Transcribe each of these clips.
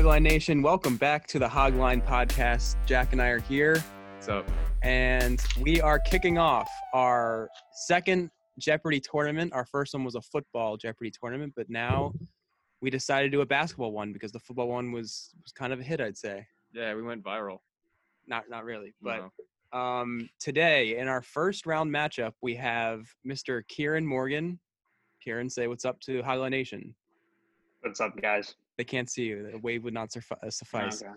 What's up, Hogline Nation? Welcome back to the Hogline Podcast. Jack and I are here, What's up? and we are kicking off our second Jeopardy tournament. Our first one was a football Jeopardy tournament, but now we decided to do a basketball one because the football one was was kind of a hit, I'd say. Yeah, we went viral. Not not really, but No. um, today in our first round matchup, we have Mr. Kieran Morgan. Kieran, say what's up to Hogline Nation. What's up, guys? They can't see you. The wave would not surfi- uh, suffice. Okay.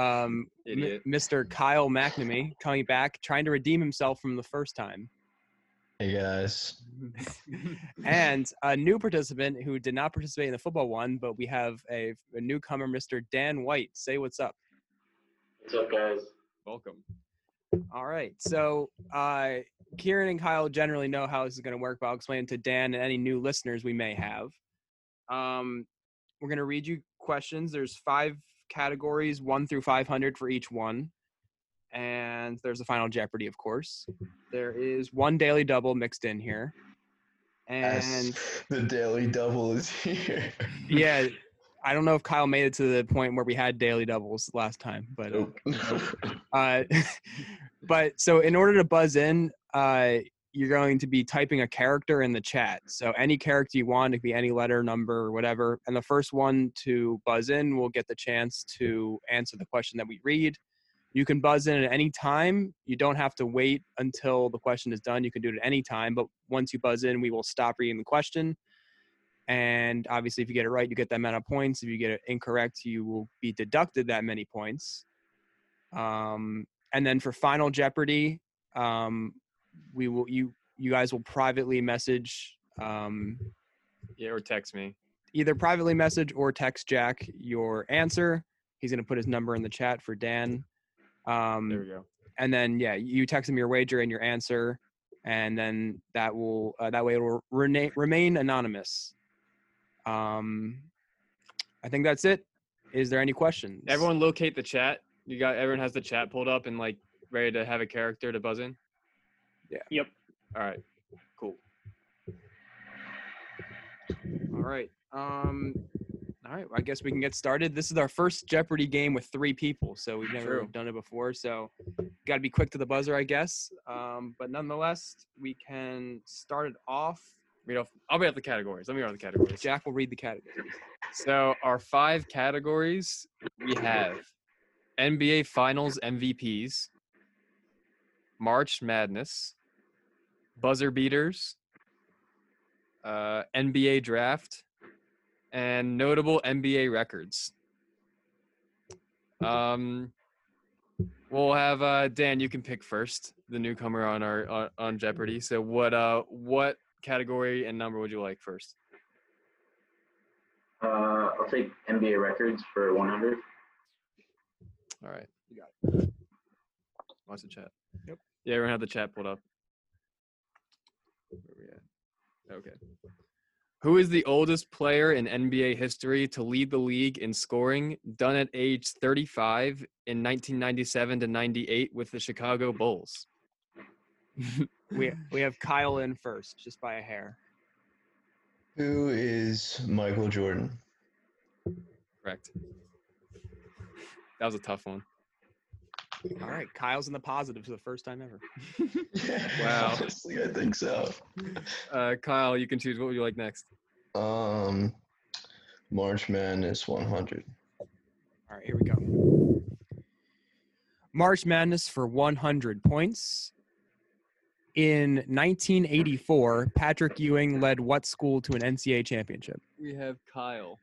um, M- Mr. Kyle McNamee coming back, trying to redeem himself from the first time, Hey guys. and a new participant who did not participate in the football one, but we have a, a newcomer, Mr. Dan White. Say what's up. What's up, guys? Welcome. All right. So, uh, Kieran and Kyle generally know how this is going to work, but I'll explain it to Dan and any new listeners we may have. Um, we're going to read you questions. There's five categories, one through 500 for each one. And there's the final Jeopardy, of course. There is one daily double mixed in here. And Yes, the daily double is here. yeah, I don't know if Kyle made it to the point where we had daily doubles last time, but uh, Uh, but so in order to buzz in, uh, you're going to be typing a character in the chat. So any character you want, it could be any letter, number, whatever. And the first one to buzz in will get the chance to answer the question that we read. You can buzz in at any time. You don't have to wait until the question is done. You can do it at any time. But once you buzz in, we will stop reading the question. And obviously, if you get it right, you get that amount of points. If you get it incorrect, you will be deducted that many points. Um, and then for Final Jeopardy, um, we will you you guys will privately message um, Yeah, or text me. either privately message or text Jack your answer. He's gonna put his number in the chat for Dan. Um, There we go. and then yeah, you text him your wager and your answer, and then that will uh, that way it will rena- remain anonymous. Um, I think that's it. Is there any questions? Everyone locate the chat. You got everyone has the chat pulled up and like ready to have a character to buzz in. Yeah. Yep. All right. Cool. All right. Um, all right. I guess we can get started. This is our first Jeopardy game with three people, so we've never True. done it before. So, got to be quick to the buzzer, I guess. Um, but nonetheless, we can start it off. Read off. I'll read off the categories. Let me read off the categories. Jack will read the categories. So our five categories we have NBA Finals MVPs, March Madness, buzzer beaters, uh, NBA draft, and notable NBA records. Um, we'll have uh, Dan. You can pick first, the newcomer on our on, on Jeopardy. So what uh what category and number would you like first? Uh, I'll take NBA records for 100. All right, you got it. Watch the chat. Yep. Yeah, everyone have the chat pulled up. Where we? Okay. Who is the oldest player in NBA history to lead the league in scoring, done at age 35 in 1997 to 98 with the Chicago Bulls? We we have Kyle in first, just by a hair. Who is Michael Jordan? Correct. That was a tough one. All right, Kyle's in the positive for the first time ever. Wow. Honestly, I think so. Uh, Kyle, you can choose. What would you like next? Um, March Madness 100. All right, here we go. March Madness for 100 points. In 1984, Patrick Ewing led what school to an NCAA championship? We have Kyle.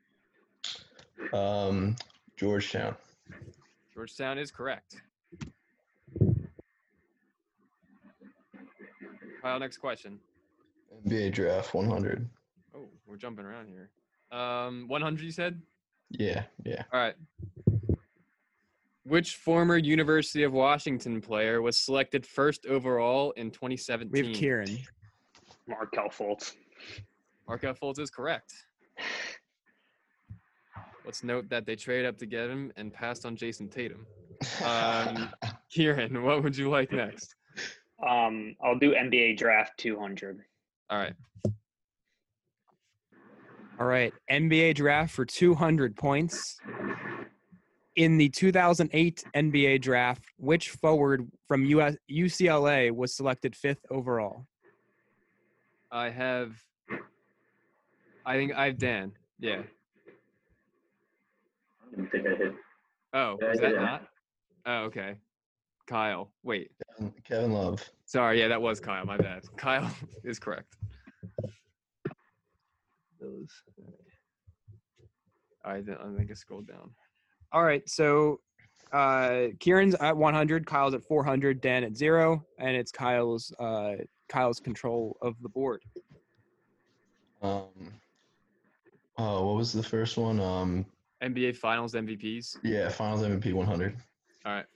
Um, Georgetown. Georgetown is correct. Kyle, next question. NBA Draft 100. Oh, we're jumping around here. Um, 100, you said? Yeah, yeah. All right. Which former University of Washington player was selected first overall in 2017? We have Kieran. Markelle Fultz. Markelle Fultz is correct. Let's note that they traded up to get him and passed on Jayson Tatum. Um, Kieran, what would you like next? Um, I'll do NBA draft 200. All right. All right, NBA draft for 200 points. In the 2008 NBA draft, which forward from US, UCLA was selected fifth overall? I have. I think I have Dan. Yeah. I didn't think I hit. Oh, is that yeah. not? Oh, okay. Kyle. Wait. Kevin Love. Sorry. Yeah, that was Kyle. My bad. Kyle is correct. Those. I think I think I scrolled down. All right, so uh, Kieran's at 100, Kyle's at 400, Dan at zero, and it's Kyle's uh, Kyle's control of the board. Um. Oh, what was the first one? Um. NBA Finals MVPs. Yeah, Finals MVP 100. All right.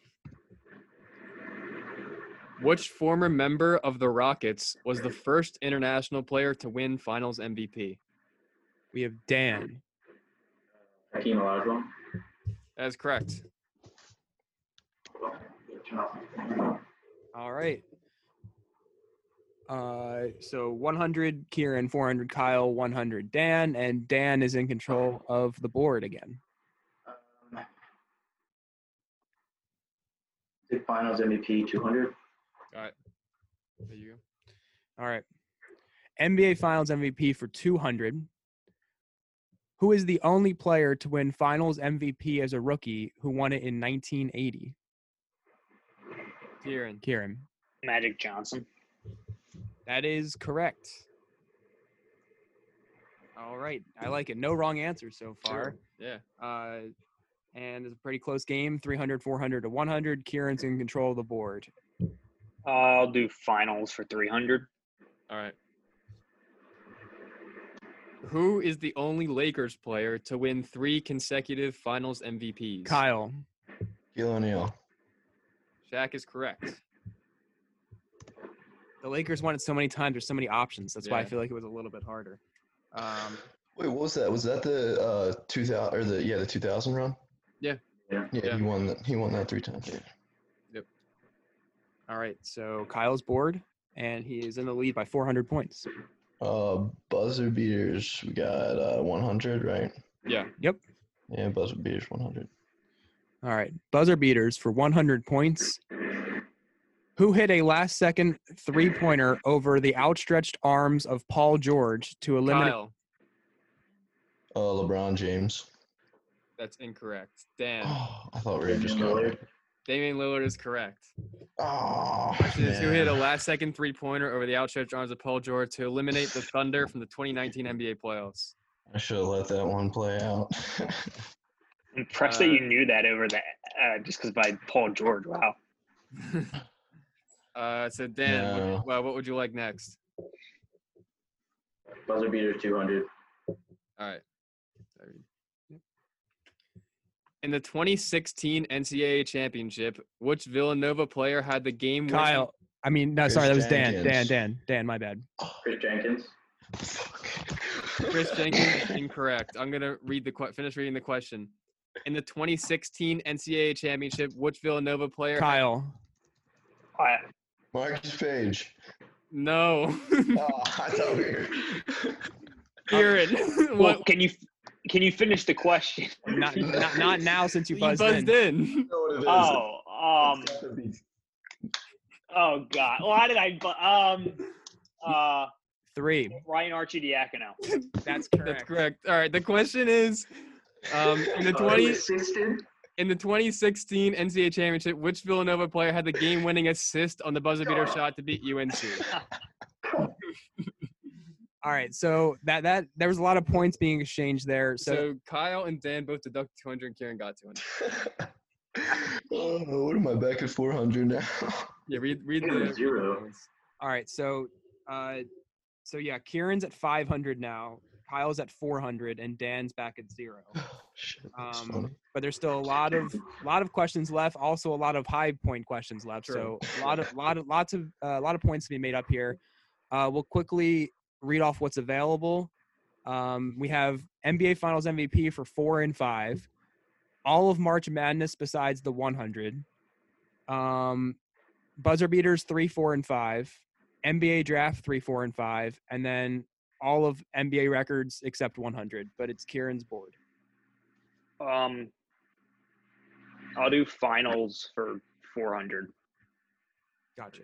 Which former member of the Rockets was the first international player to win Finals MVP? We have Dan. Hakeem Olajuwon. That is correct. All right. Uh, so 100 Kieran, 400 Kyle, 100 Dan, and Dan is in control of the board again. Um, Finals MVP 200. All right. There you go. All right. NBA Finals MVP for 200. Who is the only player to win Finals MVP as a rookie who won it in 1980? Kieran. Kieran. Magic Johnson. That is correct. All right. I like it. No wrong answers so far. Yeah. Uh, and it's a pretty close game 300, 400 to 100. Kieran's in control of the board. I'll do finals for 300. All right. Who is the only Lakers player to win three consecutive Finals MVPs? Kyle. Shaquille O'Neal. Shaq is correct. The Lakers won it so many times. There's so many options. That's why I feel like it was a little bit harder. Um, Wait, what was that? Was that the uh 2000 or the yeah the 2000 run? Yeah. Yeah. Yeah, Yeah. he won that. He won that three times. Yeah. All right. So Kyle's board, and he is in the lead by 400 points. Uh, buzzer beaters. We got uh 100, right? Yeah. Yep. Yeah, buzzer beaters 100. All right. Buzzer beaters for 100 points. Who hit a last second three pointer over the outstretched arms of Paul George to eliminate? Kyle. Uh, LeBron James. That's incorrect. Dan. Oh, I thought we were just Damian going. Lillard. Damian Lillard is correct. Oh, is, who hit a last second three pointer over the outstretched arms of Paul George to eliminate the Thunder from the 2019 NBA playoffs? I should have let that one play out. Impressed Uh, that you knew that over that, uh, just because by Paul George. Wow. uh, so Dan, what, well, what would you like next? Buzzer beater 200. All right. In the 2016 NCAA championship, which Villanova player had the game winning- Kyle. I mean, no, Chris sorry, that was Dan. Dan, Dan, Dan. My bad. Chris Jenkins. Chris Jenkins, incorrect. I'm gonna read the que- finish reading the question. In the 2016 NCAA championship, which Villanova player? had- Kyle. I, Marcus Paige. No. Oh, I thought we were. Kieran. well, what? can you can you finish the question? Not, not, not now since you You buzzed, buzzed in. in. know what. Oh, um, It's gotta be- oh God. Why did I? bu- Um, uh, Three. Ryan Arcidiacono. That's correct. That's correct. All right. The question is, um, in the Oh, 20 in the 2016 NCAA championship, which Villanova player had the game-winning assist on the buzzer beater shot to beat UNC? All right. So that that there was a lot of points being exchanged there. So, So Kyle and Dan both deducted 200, and Kieran got 200. oh, what am I back at 400 now? Yeah, read read the zero. points. all right. So, uh, so yeah, Kieran's at 500 now. Kyle's at 400, and Dan's back at zero. Shit, that's Um, funny. but there's still a lot of lot of questions left. Also, a lot of high point questions left. True. So a lot of lot of lots of uh, a lot of points to be made up here. Uh, we'll quickly read off what's available. Um, we have NBA Finals MVP for four and five, all of March Madness besides the 100, um, buzzer beaters three, four, and five, NBA Draft three, four, and five, and then all of NBA records except 100. But it's Kieran's board. Um, I'll do finals for 400. Gotcha.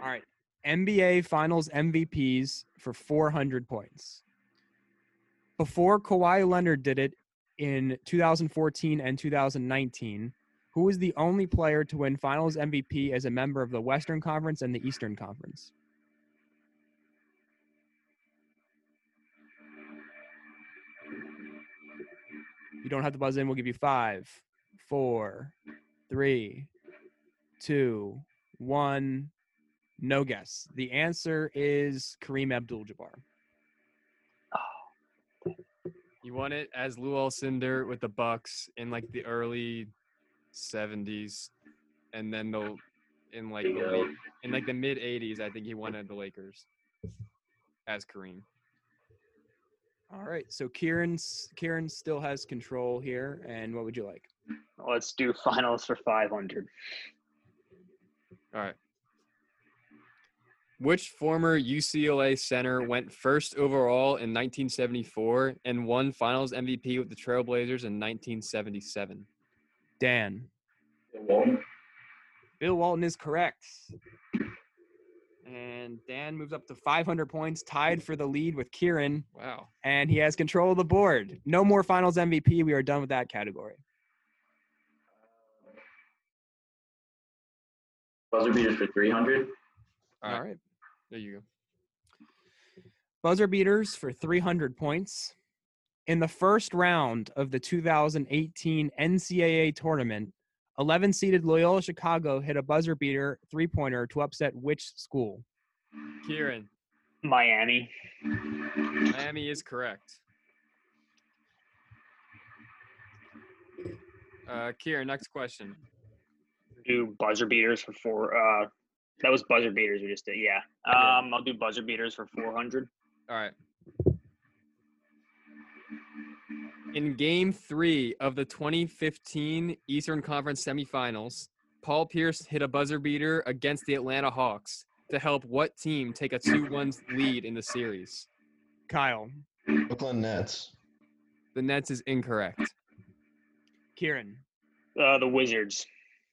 All right. NBA Finals MVPs for 400 points. Before Kawhi Leonard did it in 2014 and 2019, who was the only player to win Finals MVP as a member of the Western Conference and the Eastern Conference? You don't have to buzz in. We'll give you five, four, three, two, one. No guess. The answer is Kareem Abdul-Jabbar. Oh. He won it as Lou Alcindor with the Bucks in like the early '70s, and then the in like the late, in like the mid '80s, I think he won at the Lakers as Kareem. All right. So Kieran's Kieran still has control here. And what would you like? Let's do finals for 500. All right. Which former UCLA center went first overall in 1974 and won Finals MVP with the Trailblazers in 1977? Dan. Bill Walton. Bill Walton is correct. And Dan moves up to 500 points, tied for the lead with Kieran, Wow. and he has control of the board. No more finals MVP. We are done with that category. Buzzer beaters for 300. All All right. Right. There you go. Buzzer beaters for 300 points. In the first round of the 2018 NCAA tournament, 11 seeded Loyola Chicago hit a buzzer beater three pointer to upset which school? Kieran, Miami. Miami is correct. Uh, Kieran, next question. Do buzzer beaters for four. Uh, that was buzzer beaters we just did. Yeah. Yeah. Um, I'll do buzzer beaters for 400. All right. In game three of the 2015 Eastern Conference semifinals, Paul Pierce hit a buzzer beater against the Atlanta Hawks to help what team take a 2 1 lead in the series? Kyle. Brooklyn Nets. The Nets is incorrect. Kieran. Uh, the Wizards.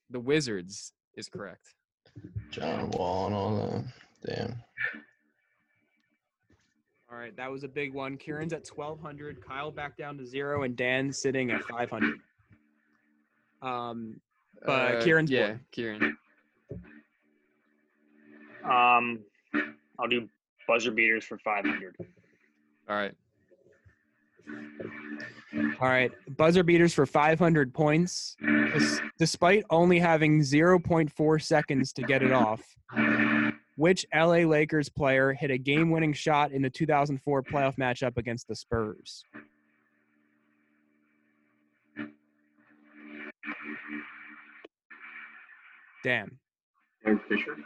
The Wizards is correct. John Wall and all that. Damn. All right, that was a big one. Kieran's at 1200, Kyle back down to zero, and Dan's sitting at 500. Um, Uh, Kieran's yeah, board. Kieran. Um, I'll do buzzer beaters for 500. All right. All right, buzzer beaters for 500 points. Despite only having 0.4 seconds to get it off, which LA Lakers player hit a game winning shot in the 2004 playoff matchup against the Spurs? Damn. Derek Fisher.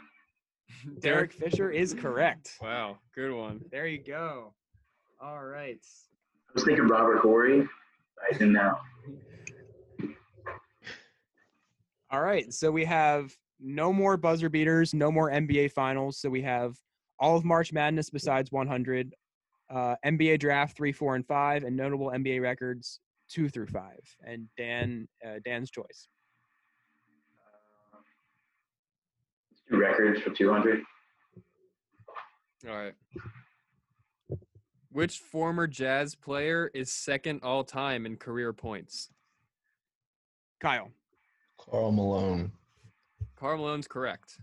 Derek Fisher is correct. Wow, good one. There you go. All right. I was thinking Robert Horry. I didn't know. All right. So we have no more buzzer beaters, no more NBA finals. So we have all of March Madness besides 100, uh, NBA draft three, four, and five, and notable NBA records two through five. And Dan, uh, Dan's choice. Two records for 200. All right. Which former Jazz player is second all time in career points? Kyle. Karl Malone. Karl Malone's correct.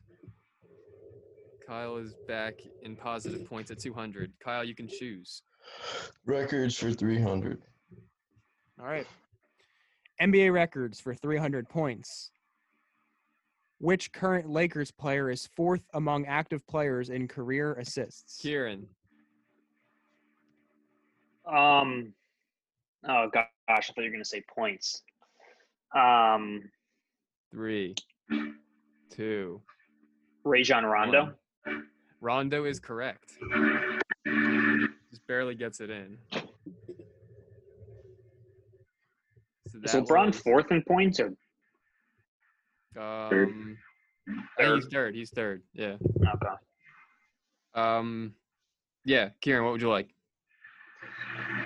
Kyle is back in positive points at 200. Kyle, you can choose. Records for 300. All right. NBA records for 300 points. Which current Lakers player is fourth among active players in career assists? Kieran, Um, oh gosh, I thought you were gonna say points. Um, three, two. Rajon Rondo. one. Rondo is correct. Just barely gets it in. So Is LeBron was, fourth in points or Um, I think he's third. He's third. Yeah. okay? Um, yeah. Kieran, what would you like?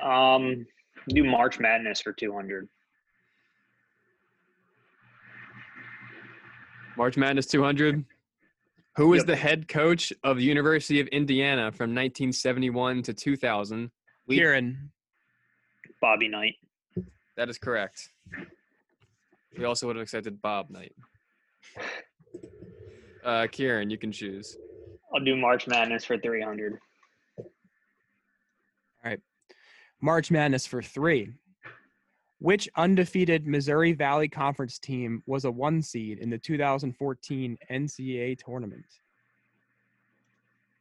Um, do March Madness for 200. March Madness 200. Who was Yep. the head coach of the University of Indiana from 1971 to 2000? Lead- Kieran. Bobby Knight. That is correct. We also would have accepted Bob Knight. Uh, Kieran, you can choose. I'll do March Madness for 300. March Madness for three. Which undefeated Missouri Valley Conference team was a one seed in the 2014 NCAA tournament?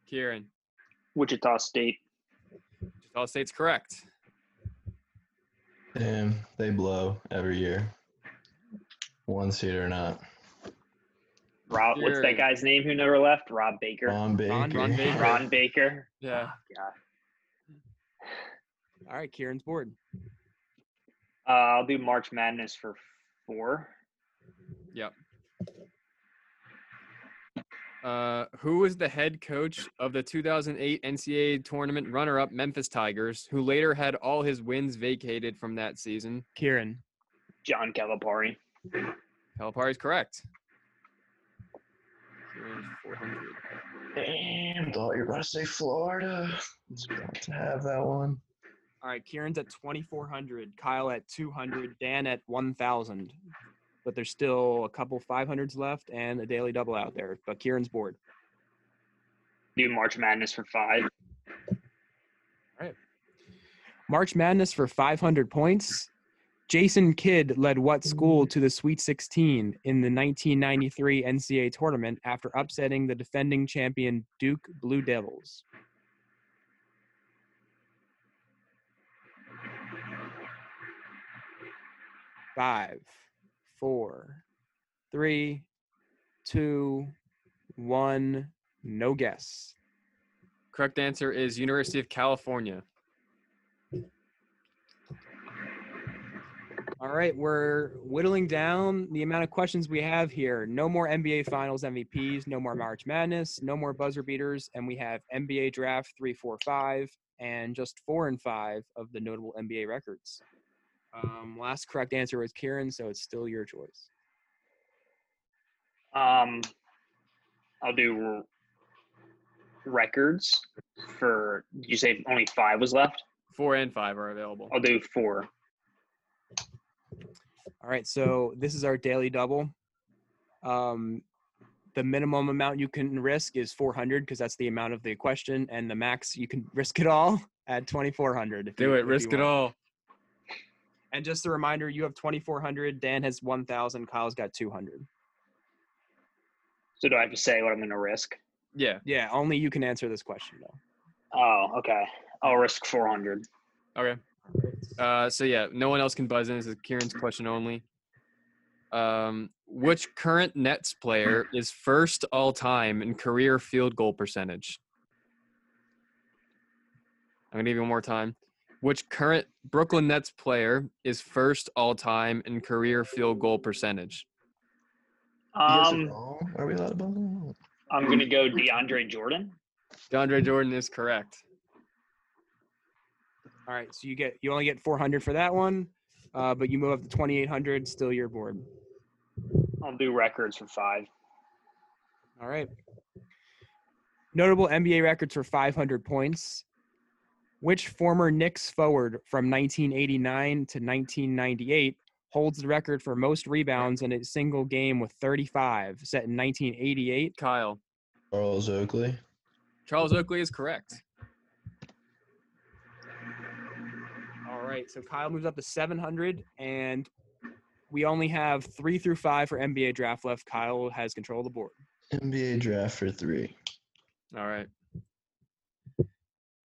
Kieran, Wichita State. Wichita State's correct. Damn, they blow every year. One seed or not. Rob, what's that guy's name who never left? Rob Baker. Ron Baker. Ron- Ron Baker. Ron Baker. Yeah. Oh, God. All right, Kieran's board. Uh, I'll do March Madness for four. Yep. Uh, who was the head coach of the 2008 NCAA tournament runner-up Memphis Tigers, who later had all his wins vacated from that season? Kieran. John Calipari. Calipari's correct. Kieran's 400. Damn, thought you were about to say Florida. It's about to have that one. All right, Kieran's at 2,400, Kyle at 200, Dan at 1,000. But there's still a couple 500s left and a daily double out there. But Kieran's board. Do March Madness for five. All right. March Madness for 500 points. Jason Kidd led what school to the Sweet 16 in the 1993 NCAA tournament after upsetting the defending champion Duke Blue Devils? Five, four, three, two, one. No guess. Correct answer is University of California. All right, we're whittling down the amount of questions we have here. No more NBA Finals MVPs, no more March Madness, no more buzzer beaters, and we have NBA Draft three, four, five, and just four and five of the notable NBA records. Um, last correct answer was Kieran, so it's still your choice. Um, I'll do r- records for. You say only five was left? Four and five are available. I'll do four. All right, so this is our daily double. Um, the minimum amount you can risk is 400 because that's the amount of the question, and the max you can risk it all at 2400. if Do you- it. Risk it all. And just a reminder, you have 2400. Dan has 1000. Kyle's got 200. So do I have to say what I'm going to risk? Yeah. Yeah, only you can answer this question though. Oh, okay. I'll risk 400. Okay. Uh, so yeah, no one else can buzz in. This is Kieran's question only. Um, which current Nets player is first all time in career field goal percentage? I'm gonna give you one more time. Which current Brooklyn Nets player is first all time in career field goal percentage? Um. Are we allowed to buzz? I'm going to go DeAndre Jordan. DeAndre Jordan is correct. All right, so you get you only get 400 for that one, uh, but you move up to 2800. Still your board. I'll do records for five. All right. Notable NBA records for 500 points. Which former Knicks forward from 1989 to 1998 holds the record for most rebounds in a single game with 35, set in 1988? Kyle. Charles Oakley. Charles Oakley is correct. All right, so Kyle moves up to 700, and we only have three through five for NBA draft left. Kyle has control of the board. NBA draft for three. All right.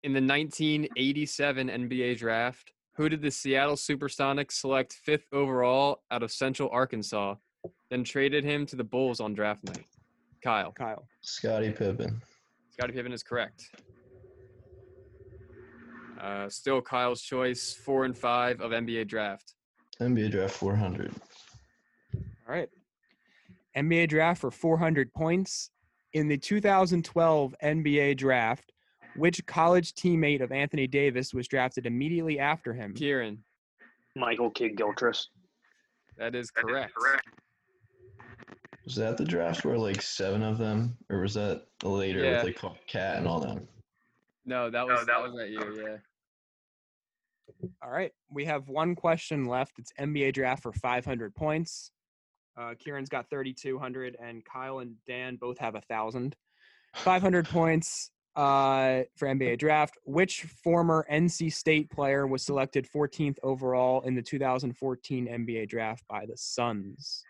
In the 1987 NBA draft, who did the Seattle Supersonics select fifth overall out of Central Arkansas, then traded him to the Bulls on draft night? Kyle. Kyle. Scottie Pippen. Scottie Pippen is correct. Uh, still Kyle's choice, four and five of NBA draft. NBA draft 400. All right. NBA draft for 400 points. In the 2012 NBA draft, which college teammate of Anthony Davis was drafted immediately after him? Kieran, Michael Kidd Gilchrist. that is correct. Was that the draft where like seven of them, or was that later Yeah. with like Cat and all that? No, that was that was that year. Yeah. All right, we have one question left. It's NBA draft for 500 points. Uh, Kieran's got 3,200, and Kyle and Dan both have a thousand. 500 points uh, for NBA draft. Which former NC State player was selected 14th overall in the 2014 NBA draft by the Suns?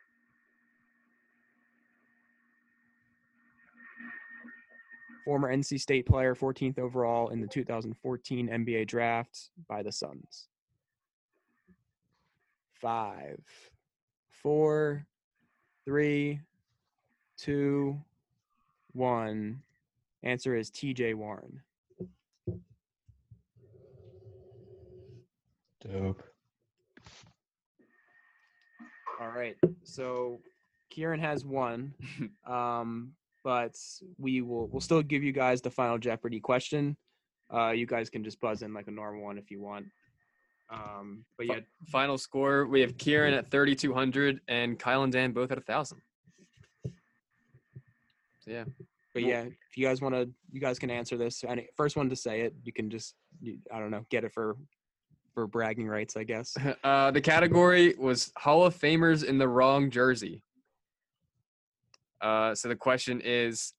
Former NC State player, 14th overall in the 2014 NBA draft by the Suns. Five, four, three, two, one. Answer is TJ Warren. Dope. All right. So Kieran has one. Um, but we will we'll still give you guys the final Jeopardy question. Uh, you guys can just buzz in like a normal one if you want. Um, but Fi- yeah, Final score: We have Kieran at 3,200 and Kyle and Dan both at a thousand. So yeah. But yeah, if you guys want to, you guys can answer this. Any first one to say it, you can just you, I don't know, get it for for bragging rights, I guess. Uh, the category was Hall of Famers in the wrong jersey. Uh, so the question is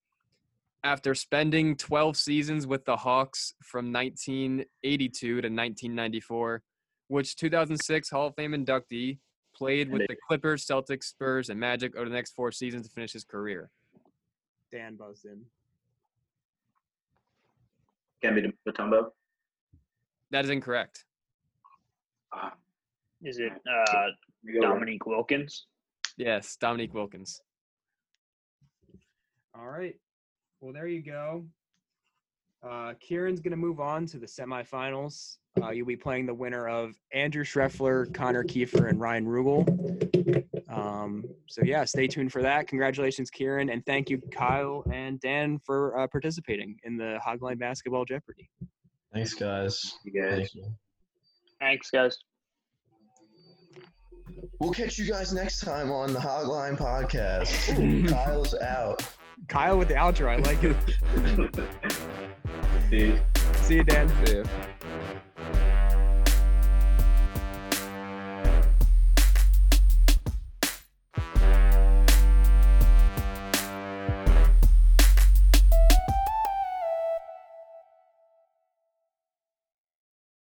After spending 12 seasons with the Hawks from 1982 to 1994, which 2006 Hall of Fame inductee played with the Clippers, Celtics, Spurs, and Magic over the next four seasons to finish his career? Dan buzzed in. Kemba Mutombo. That is incorrect. Ah, Is it uh, you go, Ryan. Dominique Wilkins? Yes, Dominique Wilkins. All right. Well, there you go. Uh, Kieran's going to move on to the semifinals. Uh, you'll be playing the winner of Andrew Schreffler, Connor Kiefer, and Ryan Rugel. Um, so, yeah, stay tuned for that. Congratulations, Kieran. And thank you, Kyle and Dan, for uh, participating in the Hogline Basketball Jeopardy. Thanks, guys. You guys. Thank you. Thanks, guys. We'll catch you guys next time on the Hogline Podcast. Kyle's out. Kyle with the outro. I like it. See you. See you, Dan. Yeah.